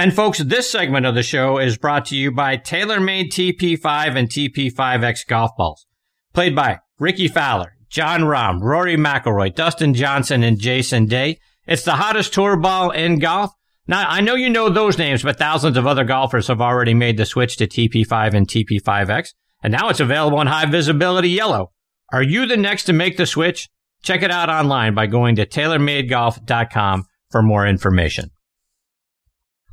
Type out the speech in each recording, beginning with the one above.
And folks, this segment of the show is brought to you by TaylorMade TP5 and TP5X golf balls. Played by Rickie Fowler, Jon Rahm, Rory McIlroy, Dustin Johnson, and Jason Day. It's the hottest tour ball in golf. Now, I know you know those names, but thousands of other golfers have already made the switch to TP5 and TP5X, and now it's available in high visibility yellow. Are you the next to make the switch? Check it out online by going to TaylorMadeGolf.com for more information.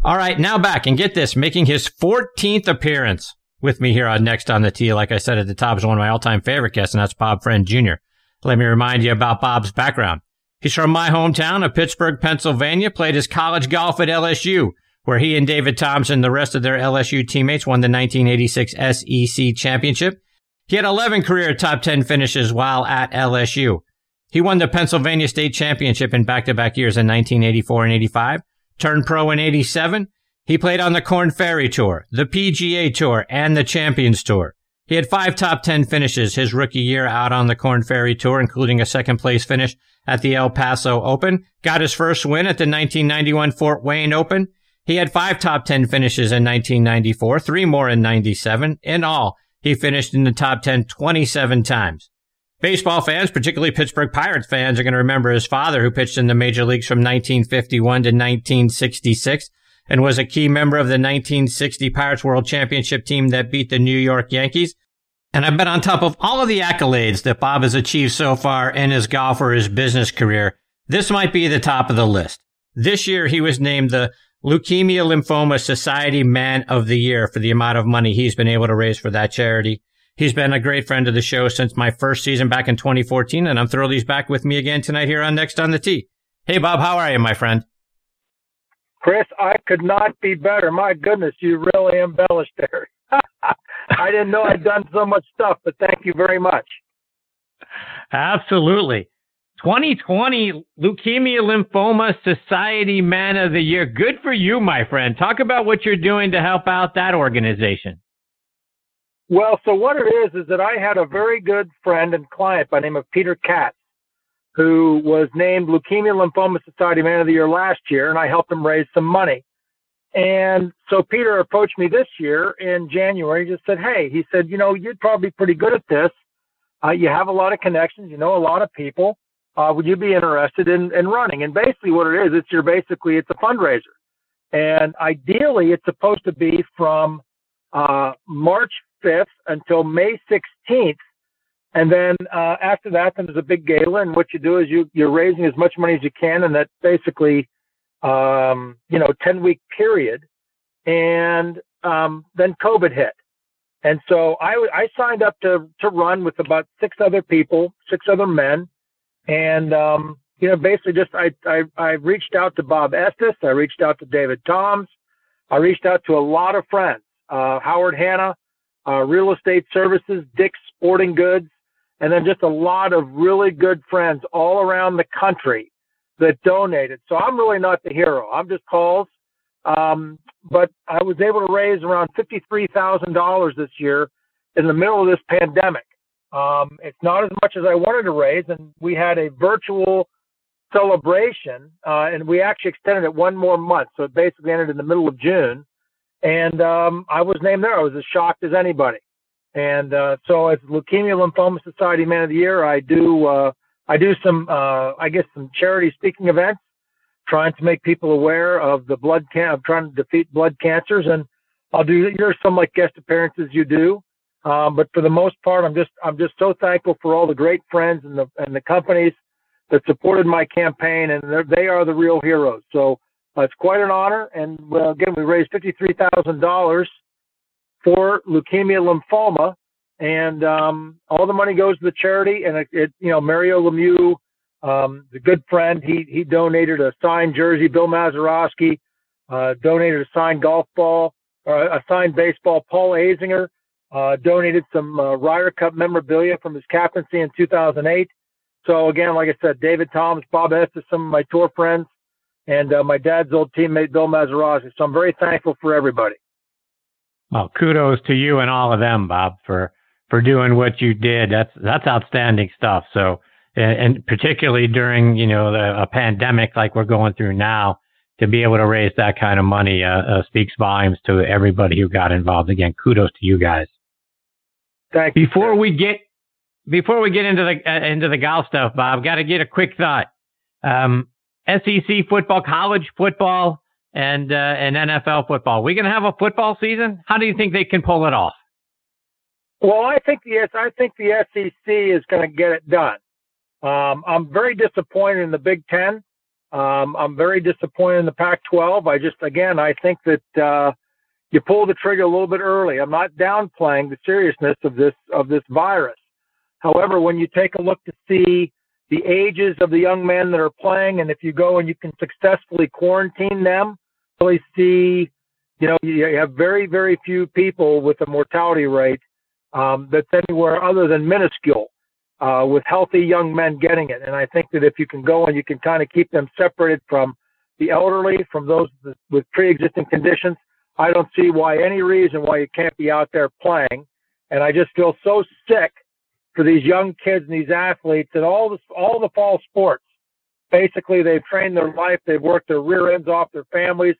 All right, now back and get this, making his 14th appearance with me here on Next on the Tee. Like I said at the top, is one of my all-time favorite guests, and that's Bob Friend Jr. Let me remind you about Bob's background. He's from my hometown of Pittsburgh, Pennsylvania, played his college golf at LSU, where he and David Thompson, and the rest of their LSU teammates, won the 1986 SEC championship. He had 11 career top 10 finishes while at LSU. He won the Pennsylvania State Championship in back-to-back years in 1984 and 85 turned pro in 87. He played on the Korn Ferry Tour, the PGA Tour, and the Champions Tour. He had five top 10 finishes his rookie year out on the Korn Ferry Tour, including a second place finish at the El Paso Open. Got his first win at the 1991 Fort Wayne Open. He had five top 10 finishes in 1994, three more in 97. In all, he finished in the top 10 27 times. Baseball fans, particularly Pittsburgh Pirates fans, are going to remember his father, who pitched in the major leagues from 1951 to 1966 and was a key member of the 1960 Pirates World Championship team that beat the New York Yankees. And I bet on top of all of the accolades that Bob has achieved so far in his golf or his business career, this might be the top of the list. This year, he was named the Leukemia Lymphoma Society Man of the Year for the amount of money he's been able to raise for that charity. He's been a great friend of the show since my first season back in 2014, and I'm thrilled he's back with me again tonight here on Next on the Tee. Hey, Bob, how are you, my friend? Chris, I could not be better. My goodness, you really embellished there. I didn't know I'd done so much stuff, but thank you very much. Absolutely. 2020 Leukemia Lymphoma Society Man of the Year. Good for you, my friend. Talk about what you're doing to help out that organization. Well, so what it is is that I had a very good friend and client by name of Peter Katz, who was named Leukemia Lymphoma Society Man of the Year last year, and I helped him raise some money. And so Peter approached me this year in January. Just said, "Hey," he said, "You know, you'd probably be pretty good at this. Uh, you have a lot of connections. You know a lot of people. Uh, would you be interested in, in running?" And basically, what it is, it's your basically it's a fundraiser, and ideally, it's supposed to be from uh, March 5th until May 16th. And then uh, after that, then there's a big gala, and what you do is you you're raising as much money as you can, and that basically, um, you know, 10 week period. And um, then COVID hit, and so I I signed up to to run with about six other people, six other men, and um, you know, basically just I I I reached out to Bob Estes, I reached out to David Toms, I reached out to a lot of friends, uh, Howard Hanna, uh, Real Estate Services, Dick's Sporting Goods, and then just a lot of really good friends all around the country that donated. So I'm really not the hero. I'm just calls. Um, but I was able to raise around $53,000 this year in the middle of this pandemic. Um, it's not as much as I wanted to raise, and we had a virtual celebration, uh, and we actually extended it one more month. So it basically ended in the middle of June and um, I was named there. I was as shocked as anybody. And uh, so, as Leukemia Lymphoma Society Man of the Year, I do uh, I do some uh, I guess some charity speaking events, trying to make people aware of the blood can of trying to defeat blood cancers, and I'll do there's some like guest appearances you do. Um, but for the most part, I'm just I'm just so thankful for all the great friends and the and the companies that supported my campaign, and they are the real heroes. So it's quite an honor. And uh, again, we raised $53,000 for leukemia lymphoma. And um, all the money goes to the charity. And it, it you know, Mario Lemieux, um, the good friend, he, he donated a signed jersey. Bill Mazeroski uh, donated a signed golf ball, or a signed baseball. Paul Azinger uh, donated some uh, Ryder Cup memorabilia from his captaincy in 2008. So again, like I said, David Toms, Bob Estes, some of my tour friends, and uh, my dad's old teammate Bill Mazeroski. So I'm very thankful for everybody. Well, kudos to you and all of them, Bob, for for doing what you did. That's that's outstanding stuff. So, and, and particularly during you know the, a pandemic like we're going through now, to be able to raise that kind of money uh, uh, speaks volumes to everybody who got involved. Again, kudos to you guys. Thank you. Before we get before we get into the uh, into the golf stuff, Bob, got to get a quick thought. Um, SEC football, college football, and uh, and NFL football. We gonna have a football season? How do you think they can pull it off? Well, I think yes, I think the SEC is going to get it done. Um, I'm very disappointed in the Big Ten. Um, I'm very disappointed in the Pac-12. I just, again, I think that uh, you pull the trigger a little bit early. I'm not downplaying the seriousness of this of this virus. However, when you take a look to see the ages of the young men that are playing, and if you go and you can successfully quarantine them, really see, you know, you have very, very few people with a mortality rate um, that's anywhere other than minuscule uh, with healthy young men getting it. And I think that if you can go and you can kind of keep them separated from the elderly, from those with pre-existing conditions, I don't see why any reason why you can't be out there playing. And I just feel so sick for these young kids and these athletes and all the all the fall sports. Basically, they've trained their life, they've worked their rear ends off their families,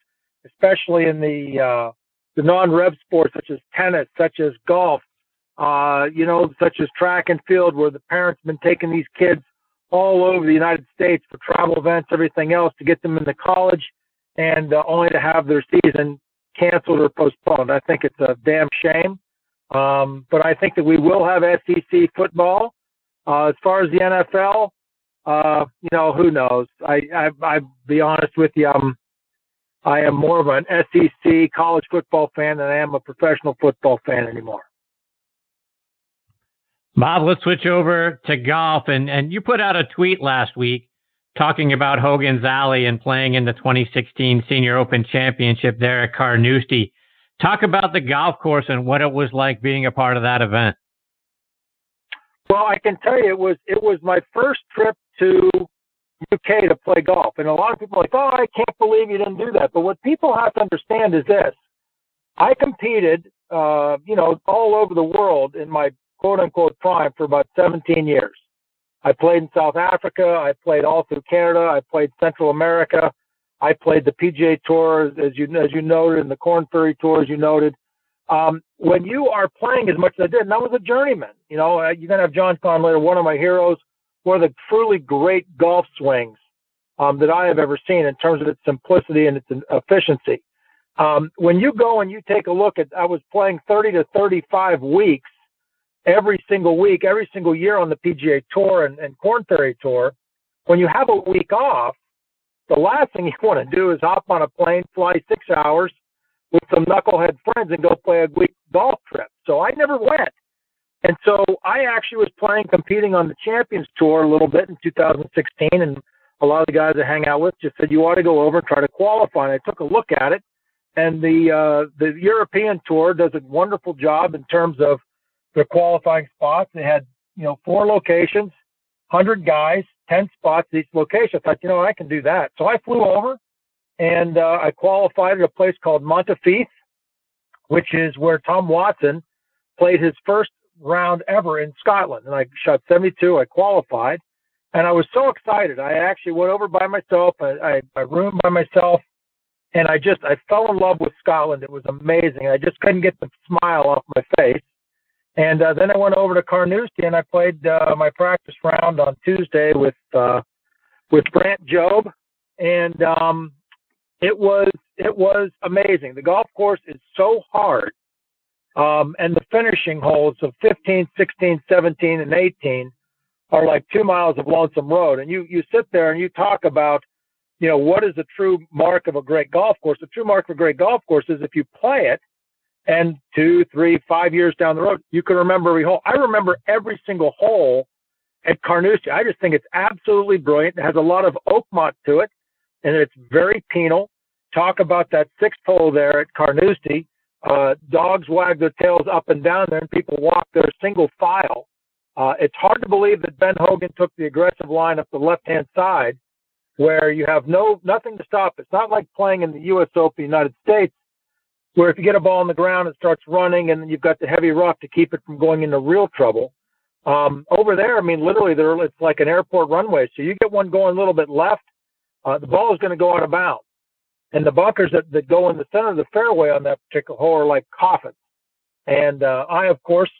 especially in the uh, the non-rev sports such as tennis, such as golf, uh, you know, such as track and field, where the parents have been taking these kids all over the United States for travel events, everything else, to get them into college, and uh, only to have their season canceled or postponed. I think it's a damn shame. Um, but I think that we will have SEC football. Uh, as far as the NFL, uh, you know, who knows? I, I, I be honest with you, I'm, I am more of an SEC college football fan than I am a professional football fan anymore. Bob, let's switch over to golf. And, and you put out a tweet last week talking about Hogan's Alley and playing in the 2016 Senior Open Championship there at Carnoustie. Talk about the golf course and what it was like being a part of that event. Well, I can tell you it was it was my first trip to UK to play golf, and a lot of people are like, "Oh, I can't believe you didn't do that." But what people have to understand is this: I competed, uh, you know, all over the world in my quote unquote prime for about 17 years. I played in South Africa. I played all through Canada. I played Central America. I played the PGA Tour, as you as you noted, and the Korn Ferry Tour, as you noted. Um, when you are playing as much as I did, and I was a journeyman, you know, uh, you're gonna have John Conn later, one of my heroes, one of the truly great golf swings um, that I have ever seen in terms of its simplicity and its efficiency. Um, when you go and you take a look at, I was playing 30 to 35 weeks every single week, every single year on the PGA Tour and, and Korn Ferry Tour. When you have a week off, the last thing you want to do is hop on a plane, fly six hours with some knucklehead friends and go play a week golf trip. So I never went. And so I actually was playing, competing on the Champions Tour a little bit in 2016, and a lot of the guys I hang out with just said you ought to go over and try to qualify. And I took a look at it, and the uh, the European Tour does a wonderful job in terms of their qualifying spots. They had, you know, four locations, 100 guys, 10 spots each location. I thought, you know, I can do that. So I flew over and uh, I qualified at a place called Monifieth, which is where Tom Watson played his first round ever in Scotland. And I shot 72. I qualified. And I was so excited. I actually went over by myself. I, I, I roomed by myself. And I just, I fell in love with Scotland. It was amazing. I just couldn't get the smile off my face. And uh, then I went over to Carnoustie and I played uh, my practice round on Tuesday with uh, with Brandt Jobe, and um, it was it was amazing. The golf course is so hard, um, and the finishing holes of 15, 16, 17, and 18 are like two miles of lonesome road. And you you sit there and you talk about, you know, what is the true mark of a great golf course? The true mark of a great golf course is if you play it and two, three, five years down the road, you can remember every hole. I remember every single hole at Carnoustie. I just think it's absolutely brilliant. It has a lot of Oakmont to it, and it's very penal. Talk about that sixth hole there at Carnoustie. Uh, dogs wag their tails up and down there, and people walk there single file. Uh, it's hard to believe that Ben Hogan took the aggressive line up the left-hand side, where you have no nothing to stop. It's not like playing in the U.S. Open, United States, where if you get a ball on the ground, it starts running, and you've got the heavy rough to keep it from going into real trouble. Um, over there, I mean, literally, there it's like an airport runway. So you get one going a little bit left, uh, the ball is going to go out of bounds. and the bunkers that, that go in the center of the fairway on that particular hole are like coffins. And uh, I, of course,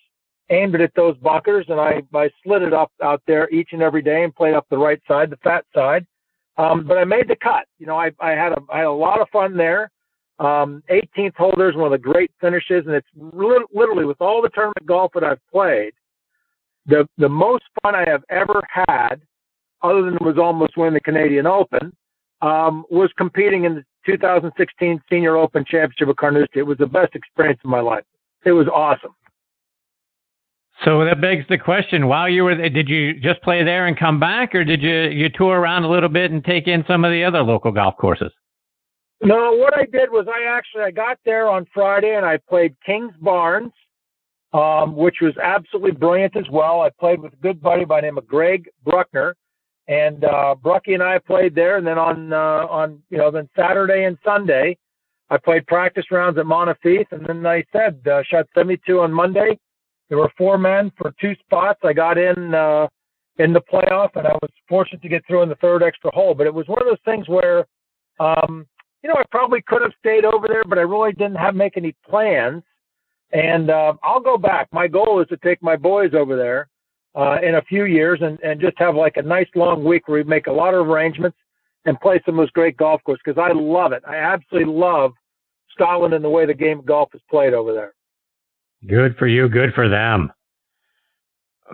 aimed it at those bunkers, and I, I slid it up out there each and every day and played up the right side, the fat side. Um, but I made the cut. You know, I, I had a, I had a lot of fun there. Um, 18th holder is one of the great finishes, and it's li- literally with all the tournament golf that I've played, the the most fun I have ever had, other than it was almost winning the Canadian Open, um, was competing in the 2016 Senior Open Championship of Carnoustie. It was the best experience of my life. It was awesome. So that begs the question: While you were there, did you just play there and come back, or did you you tour around a little bit and take in some of the other local golf courses? No, what I did was I actually I got there on Friday and I played Kingsbarns, um, which was absolutely brilliant as well. I played with a good buddy by the name of Greg Bruckner, and uh, Brucky and I played there. And then on uh, on you know then Saturday and Sunday, I played practice rounds at Monifieth, and then I said uh, shot 72 on Monday there were four men for two spots. I got in uh, in the playoff, and I was fortunate to get through in the third extra hole. But it was one of those things where, um, you know, I probably could have stayed over there, but I really didn't have make any plans. And uh, I'll go back. My goal is to take my boys over there uh, in a few years and, and just have like a nice long week where we make a lot of arrangements and play some of those great golf courses because I love it. I absolutely love Scotland and the way the game of golf is played over there. Good for you. Good for them.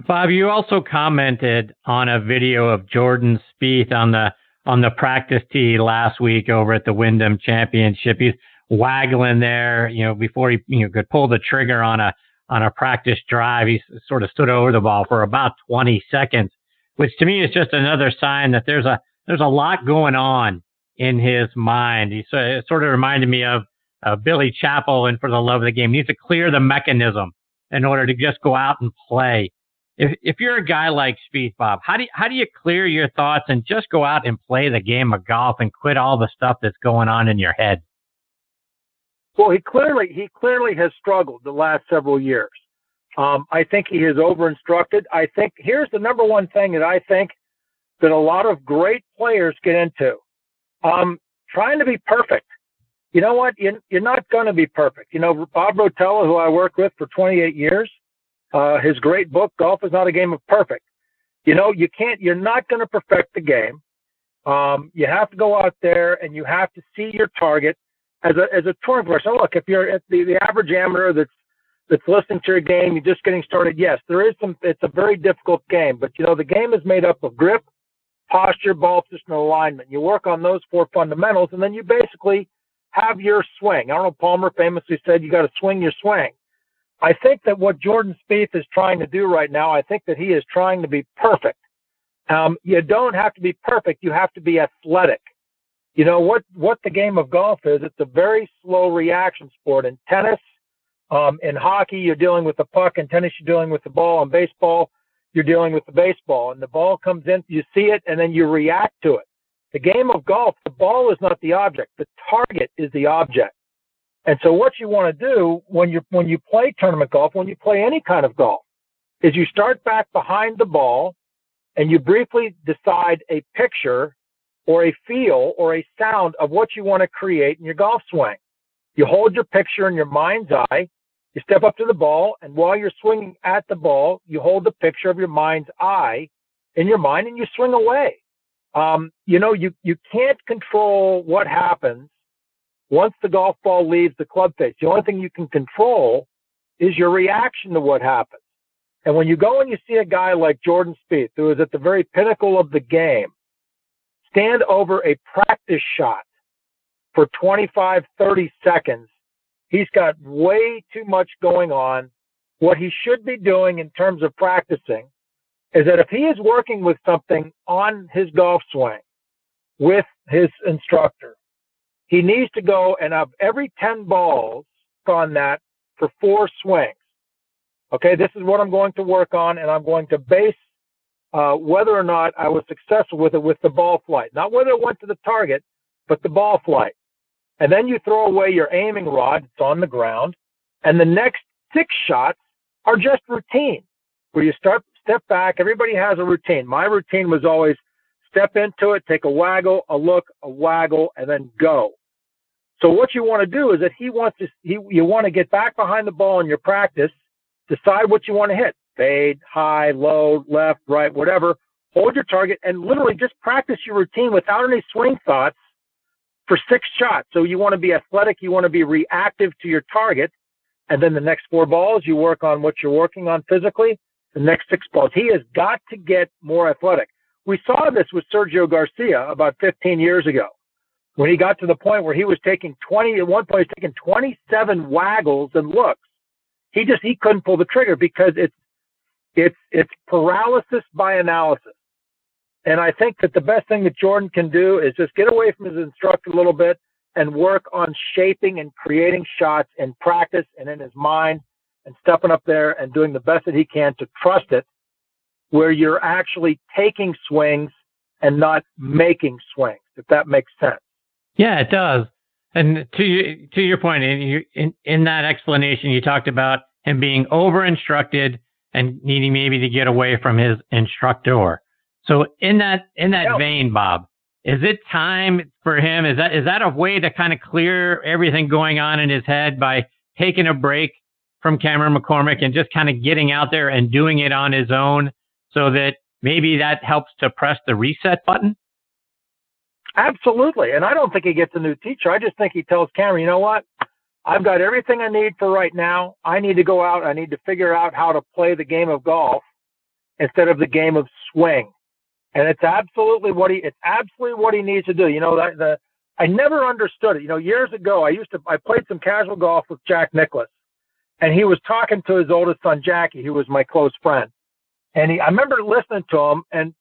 Bob, you also commented on a video of Jordan Spieth on the on the practice tee last week over at the Wyndham Championship. He's waggling there, you know, before he you know could pull the trigger on a on a practice drive. He sort of stood over the ball for about 20 seconds, which to me is just another sign that there's a there's a lot going on in his mind. He sort of reminded me of uh, Billy Chapel and For the Love of the Game he needs to clear the mechanism in order to just go out and play. If if you're a guy like Spieth, Bob, how do you, how do you clear your thoughts and just go out and play the game of golf and quit all the stuff that's going on in your head? Well, he clearly he clearly has struggled the last several years. Um, I think he is over instructed. I think here's the number one thing that I think that a lot of great players get into. Um, trying to be perfect you know what? You're, you're not going to be perfect. You know, Bob Rotella, who I worked with for 28 years, uh, his great book, Golf is Not a Game of Perfect. You know, you can't, you're not going to perfect the game. Um, you have to go out there and you have to see your target as a, as a touring player. So look, if you're the, the average amateur that's, that's listening to your game, you're just getting started. Yes, there is some, it's a very difficult game, but you know, the game is made up of grip, posture, ball position, and alignment. You work on those four fundamentals and then you basically have your swing. Arnold Palmer famously said you got to swing your swing. I think that what Jordan Spieth is trying to do right now, I think that he is trying to be perfect. Um, you don't have to be perfect. You have to be athletic. You know what, what the game of golf is? It's a very slow reaction sport. In tennis, um, in hockey, you're dealing with the puck. In tennis, you're dealing with the ball. In baseball, you're dealing with the baseball. And the ball comes in, you see it, and then you react to it. The game of golf, the ball is not the object. The target is the object. And so what you want to do when you when you play tournament golf, when you play any kind of golf, is you start back behind the ball and you briefly decide a picture or a feel or a sound of what you want to create in your golf swing. You hold your picture in your mind's eye, you step up to the ball, and while you're swinging at the ball, you hold the picture of your mind's eye in your mind and you swing away. Um, you know, you, you can't control what happens once the golf ball leaves the club face. The only thing you can control is your reaction to what happens. And when you go and you see a guy like Jordan Spieth, who is at the very pinnacle of the game, stand over a practice shot for 25, 30 seconds, he's got way too much going on. What he should be doing in terms of practicing is that if he is working with something on his golf swing with his instructor, he needs to go and have every 10 balls on that for four swings. Okay, this is what I'm going to work on, and I'm going to base uh, whether or not I was successful with it with the ball flight. Not whether it went to the target, but the ball flight. And then you throw away your aiming rod, it's on the ground, and the next six shots are just routine, where you start step back. Everybody has a routine. My routine was always step into it, take a waggle, a look, a waggle, and then go. So what you want to do is that he wants to, he, you want to get back behind the ball in your practice, decide what you want to hit, fade, high, low, left, right, whatever. Hold your target and literally just practice your routine without any swing thoughts for six shots. So you want to be athletic, you want to be reactive to your target, and then the next four balls you work on what you're working on physically. The next six balls, he has got to get more athletic. We saw this with Sergio Garcia about 15 years ago when he got to the point where he was taking 20 at one point, he's taking 27 waggles and looks. He just he couldn't pull the trigger because it's it's it's paralysis by analysis. And I think that the best thing that Jordan can do is just get away from his instructor a little bit and work on shaping and creating shots in practice and in his mind and stepping up there and doing the best that he can to trust it where you're actually taking swings and not making swings, if that makes sense. Yeah, it does. And to to your point, in, you, in in that explanation, you talked about him being over instructed and needing maybe to get away from his instructor. So in that in that yeah. vein, Bob, is it time for him? Is that is that a way to kind of clear everything going on in his head by taking a break from Cameron McCormick and just kind of getting out there and doing it on his own, so that maybe that helps to press the reset button? Absolutely. And I don't think he gets a new teacher. I just think he tells Cameron, you know what? I've got everything I need for right now. I need to go out. I need to figure out how to play the game of golf instead of the game of swing. And it's absolutely what he, it's absolutely what he needs to do. You know, the, the I never understood it. You know, years ago, I used to, I played some casual golf with Jack Nicklaus and he was talking to his oldest son, Jackie, who was my close friend. And he, I remember listening to him and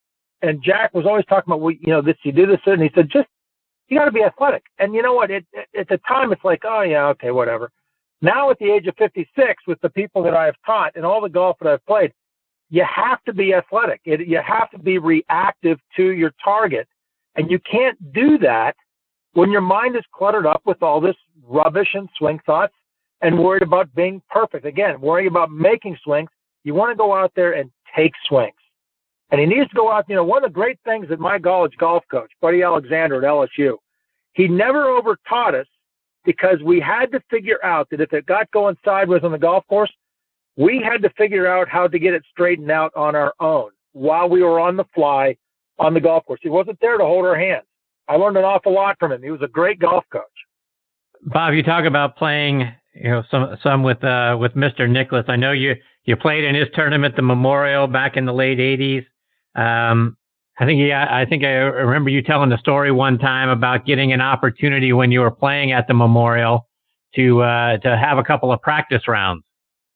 and Jack was always talking about, well, you know, this, you do this, and he said, just, you got to be athletic. And you know what? It, it, at the time, it's like, oh, yeah, okay, whatever. Now, at the age of 56, with the people that I have taught and all the golf that I've played, you have to be athletic. It, you have to be reactive to your target. And you can't do that when your mind is cluttered up with all this rubbish and swing thoughts and worried about being perfect. Again, worrying about making swings. You want to go out there and take swings. And he needs to go out. You know, one of the great things that my college golf coach, Buddy Alexander at LSU, he never over taught us because we had to figure out that if it got going sideways on the golf course, we had to figure out how to get it straightened out on our own while we were on the fly on the golf course. He wasn't there to hold our hands. I learned an awful lot from him. He was a great golf coach. Bob, you talk about playing, you know, some some with uh with Mr. Nicklaus. I know you you played in his tournament, the Memorial, back in the late '80s. Um, I think yeah, I think I remember you telling the story one time about getting an opportunity when you were playing at the Memorial to uh, to have a couple of practice rounds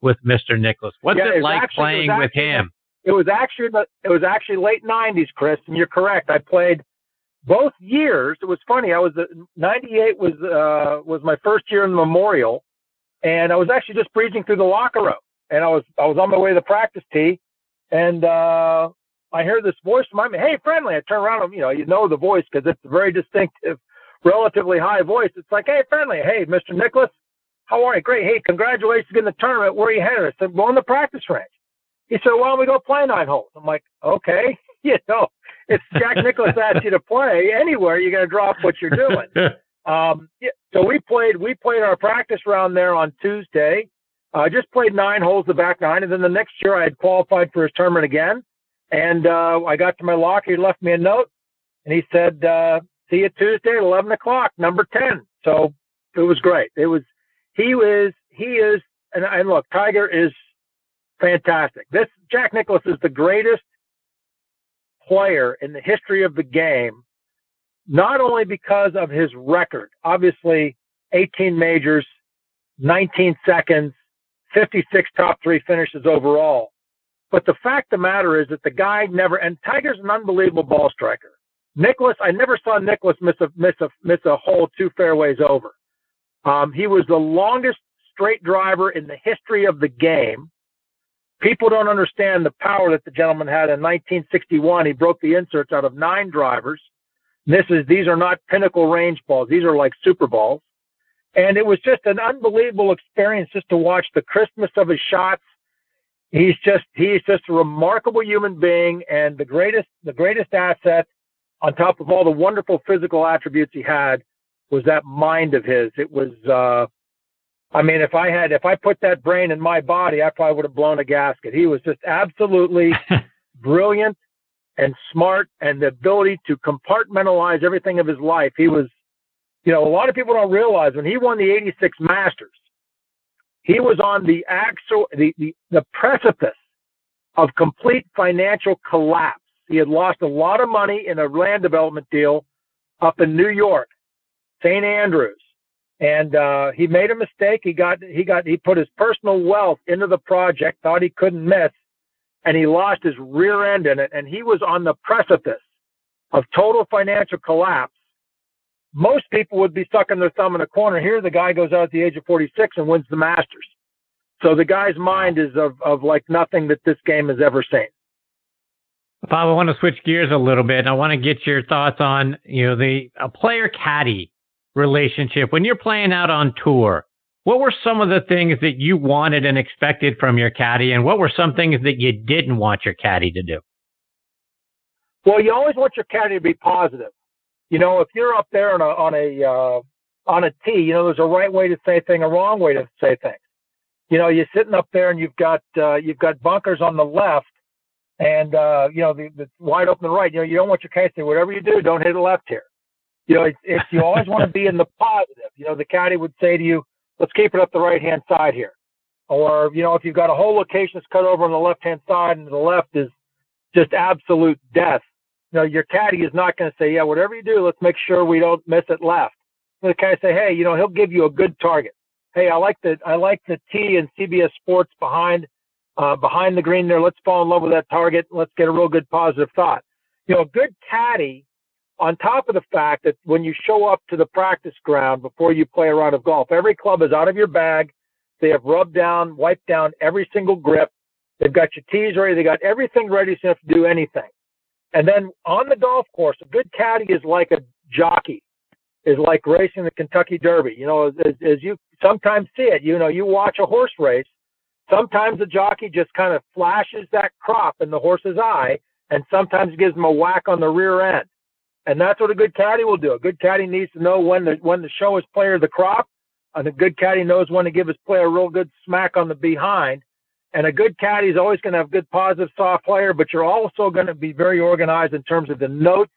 with Mr. Nicklaus. What's yeah, it, it like actually, playing actually, with him? It was actually the, it was actually late '90s, Chris, and you're correct. I played both years. It was funny. I was '98 was uh, was my first year in the Memorial, and I was actually just breezing through the locker room, and I was I was on my way to the practice tee, and uh, I hear this voice from my hey, friendly. I turn around, you know, you know the voice because it's a very distinctive, relatively high voice. It's like, hey, friendly, hey, Mr. Nicklaus, how are you? Great. Hey, congratulations in the tournament. Where are you headed? I said, well, in the practice range. He said, why don't we go play nine holes? I'm like, okay. You know, it's Jack Nicklaus asked you to play anywhere. you're going to drop what you're doing. um, yeah, so we played, we played our practice round there on Tuesday. I uh, just played nine holes, the back nine, and then the next year I had qualified for his tournament again. And uh, I got to my locker. He left me a note, and he said, uh, "See you Tuesday at 11 o'clock, number 10." So it was great. It was. He is. He is. And, and look, Tiger is fantastic. This Jack Nicklaus is the greatest player in the history of the game, not only because of his record, obviously 18 majors, 19 seconds, 56 top three finishes overall, but the fact of the matter is that the guy never, and Tiger's an unbelievable ball striker. Nicklaus, I never saw Nicklaus miss a, miss a, miss a hole two fairways over. Um, he was the longest straight driver in the history of the game. People don't understand the power that the gentleman had in 1961. He broke the inserts out of nine drivers. This is, these are not pinnacle range balls. These are like super balls. And it was just an unbelievable experience just to watch the crispness of his shots, he's just he's just a remarkable human being and the greatest the greatest asset on top of all the wonderful physical attributes he had was that mind of his. It was, uh, I mean, if I had, if I put that brain in my body, I probably would have blown a gasket. He was just absolutely brilliant and smart and the ability to compartmentalize everything of his life. He was, you know, a lot of people don't realize when he won the 86 Masters, he was on the actual, the, the, the precipice of complete financial collapse. He had lost a lot of money in a land development deal up in New York, St. Andrews. And uh, he made a mistake. He got he got he put his personal wealth into the project, thought he couldn't miss, and he lost his rear end in it. And he was on the precipice of total financial collapse. Most people would be sucking their thumb in a corner. Here, the guy goes out at the age of 46 and wins the Masters. So the guy's mind is of, of like nothing that this game has ever seen. Bob, I want to switch gears a little bit. I want to get your thoughts on, you know, the a player caddy relationship. When you're playing out on tour, what were some of the things that you wanted and expected from your caddy, and what were some things that you didn't want your caddy to do? Well, you always want your caddy to be positive. You know, if you're up there on a on a uh, on a tee, you know, there's a right way to say thing, a wrong way to say things. You know, you're sitting up there and you've got uh, you've got bunkers on the left, and uh, you know the, the wide open right. You know, you don't want your caddy whatever you do, don't hit it left here. You know, it's, it's you always want to be in the positive. You know, the caddy would say to you, let's keep it up the right hand side here. Or, you know, if you've got a whole location that's cut over on the left hand side and the left is just absolute death, you know, your caddy is not going to say, yeah, whatever you do, let's make sure we don't miss it left. The caddy say, hey, you know, he'll give you a good target. Hey, I like the I like the T and CBS Sports behind uh, behind the green there. Let's fall in love with that target. Let's get a real good positive thought. You know, a good caddy on top of the fact that when you show up to the practice ground before you play a round of golf, every club is out of your bag. They have rubbed down, wiped down every single grip. They've got your tees ready. They got everything ready so you have to do anything. And then on the golf course, a good caddy is like a jockey, is like racing the Kentucky Derby. You know, as, as you sometimes see it, you know, you watch a horse race. Sometimes the jockey just kind of flashes that crop in the horse's eye, and sometimes gives him a whack on the rear end. And that's what a good caddy will do. A good caddy needs to know when to when to show his player the crop, and a good caddy knows when to give his player a real good smack on the behind. And a good caddy is always going to have good, positive, soft player, but you're also going to be very organized in terms of the notes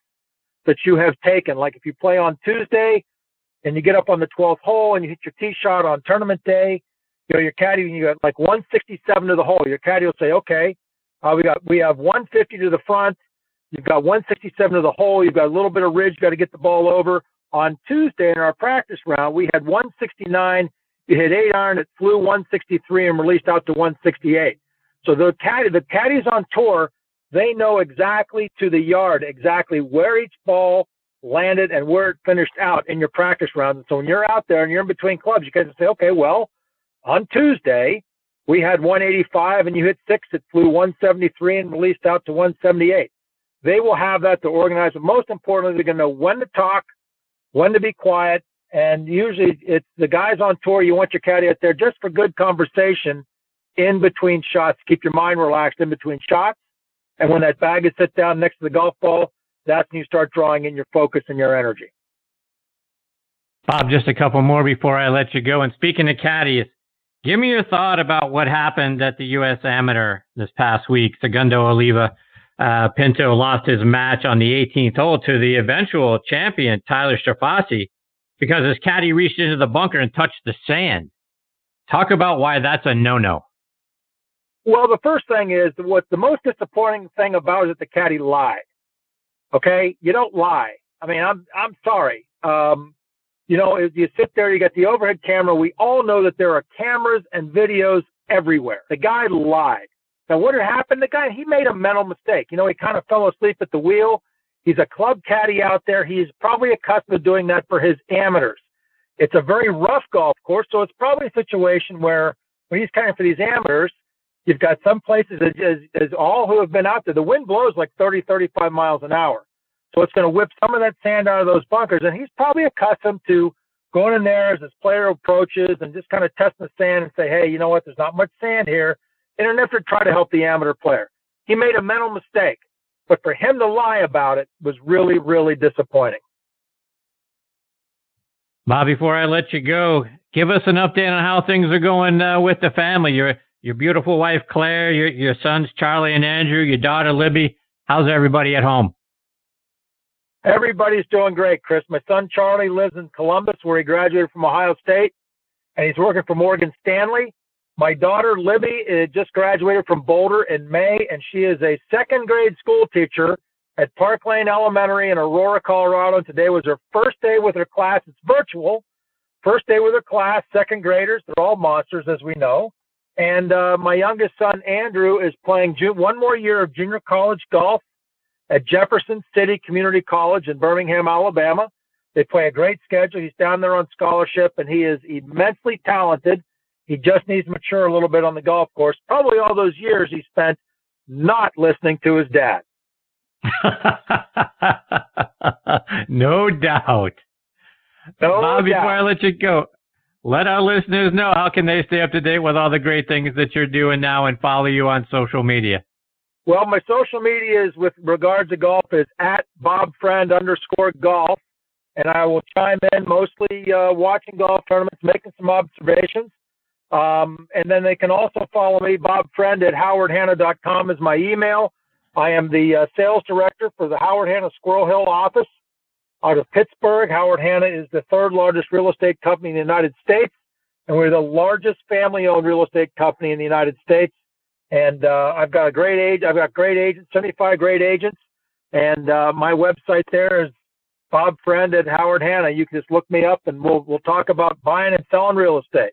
that you have taken. Like if you play on Tuesday and you get up on the 12th hole and you hit your tee shot on tournament day, you know, your caddy, and you got like 167 to the hole. Your caddy will say, okay, uh, we got, we have 150 to the front You've got 167 to the hole. You've got a little bit of ridge. You got to get the ball over. On Tuesday in our practice round, we had 169. You hit eight iron. It flew 163 and released out to 168. So the caddy, the caddies on tour, they know exactly to the yard exactly where each ball landed and where it finished out in your practice round. And so when you're out there and you're in between clubs, you can say, okay, well, on Tuesday we had 185 and you hit six. It flew 173 and released out to 178. They will have that to organize. But most importantly, they're going to know when to talk, when to be quiet. And usually it's the guys on tour. You want your caddy out there just for good conversation in between shots. Keep your mind relaxed in between shots. And when that bag is set down next to the golf ball, that's when you start drawing in your focus and your energy. Bob, just a couple more before I let you go. And speaking of caddies, give me your thought about what happened at the U.S. Amateur this past week. Segundo Oliva uh, Pinto lost his match on the 18th hole to the eventual champion, Tyler Strafaci, because his caddy reached into the bunker and touched the sand. Talk about why that's a no-no. Well, the first thing is what the most disappointing thing about is that the caddy lied. Okay, you don't lie. I mean, I'm I'm sorry. Um, you know, if you sit there, you got the overhead camera. We all know that there are cameras and videos everywhere. The guy lied. Now, what had happened? The guy, he made a mental mistake. You know, he kind of fell asleep at the wheel. He's a club caddy out there. He's probably accustomed to doing that for his amateurs. It's a very rough golf course, so it's probably a situation where when he's caddying for these amateurs, you've got some places, as, as all who have been out there, the wind blows like 30, 35 miles an hour. So it's going to whip some of that sand out of those bunkers. And he's probably accustomed to going in there as his player approaches and just kind of testing the sand and say, hey, you know what? There's not much sand here in an effort to try to help the amateur player. He made a mental mistake, but for him to lie about it was really, really disappointing. Bob, before I let you go, give us an update on how things are going uh, with the family. Your your beautiful wife Claire, your your sons Charlie and Andrew, your daughter Libby. How's everybody at home? Everybody's doing great, Chris. My son Charlie lives in Columbus, where he graduated from Ohio State, and he's working for Morgan Stanley. My daughter Libby just graduated from Boulder in May, and she is a second grade school teacher at Park Lane Elementary in Aurora, Colorado. Today was her first day with her class. It's virtual. First day with her class, second graders. They're all monsters, as we know. And uh, my youngest son, Andrew, is playing ju- one more year of junior college golf at Jefferson City Community College in Birmingham, Alabama. They play a great schedule. He's down there on scholarship, and he is immensely talented. He just needs to mature a little bit on the golf course. Probably all those years he spent not listening to his dad. no doubt. No Bob, doubt. before I let you go, let our listeners know how can they stay up to date with all the great things that you're doing now and follow you on social media. Well, my social media is with regards to golf is at bobfriend underscore golf, and I will chime in mostly uh, watching golf tournaments, making some observations. Um, and then they can also follow me, Bob Friend at howardhanna.com is my email. I am the uh, sales director for the Howard Hanna Squirrel Hill office out of Pittsburgh. Howard Hanna is the third largest real estate company in the United States, and we're the largest family-owned real estate company in the United States. And uh, I've got a great age. I've got great agents, 75 great agents, and uh, my website there is Bob Friend at Howard Hanna. You can just look me up, and we'll we'll talk about buying and selling real estate.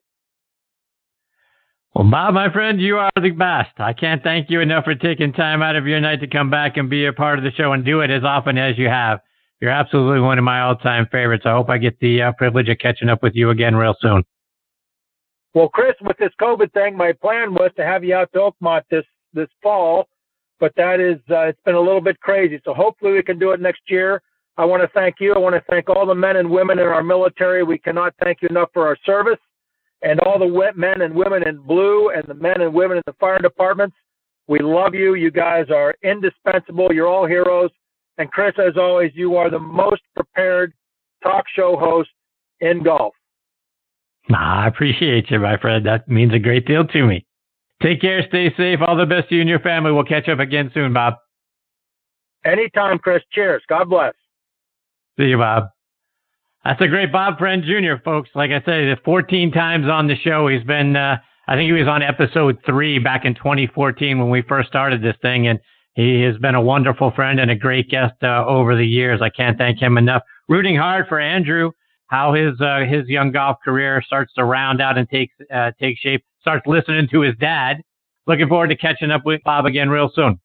Well, Bob, my friend, you are the best. I can't thank you enough for taking time out of your night to come back and be a part of the show and do it as often as you have. You're absolutely one of my all-time favorites. I hope I get the uh, privilege of catching up with you again real soon. Well, Chris, with this COVID thing, my plan was to have you out to Oakmont this this fall, but that is uh, it's been a little bit crazy. So hopefully we can do it next year. I want to thank you. I want to thank all the men and women in our military. We cannot thank you enough for our service and all the men and women in blue and the men and women in the fire departments. We love you. You guys are indispensable. You're all heroes. And Chris, as always, you are the most prepared talk show host in golf. I appreciate you, my friend. That means a great deal to me. Take care, stay safe. All the best to you and your family. We'll catch up again soon, Bob. Anytime, Chris. Cheers. God bless. See you, Bob. That's a great Bob Friend Jr., folks. Like I said, 14 times on the show. He's been, uh, I think he was on episode three back in 2014 when we first started this thing. And he has been a wonderful friend and a great guest uh, over the years. I can't thank him enough. Rooting hard for Andrew, how his uh, his young golf career starts to round out and take uh, take shape. Starts listening to his dad. Looking forward to catching up with Bob again real soon.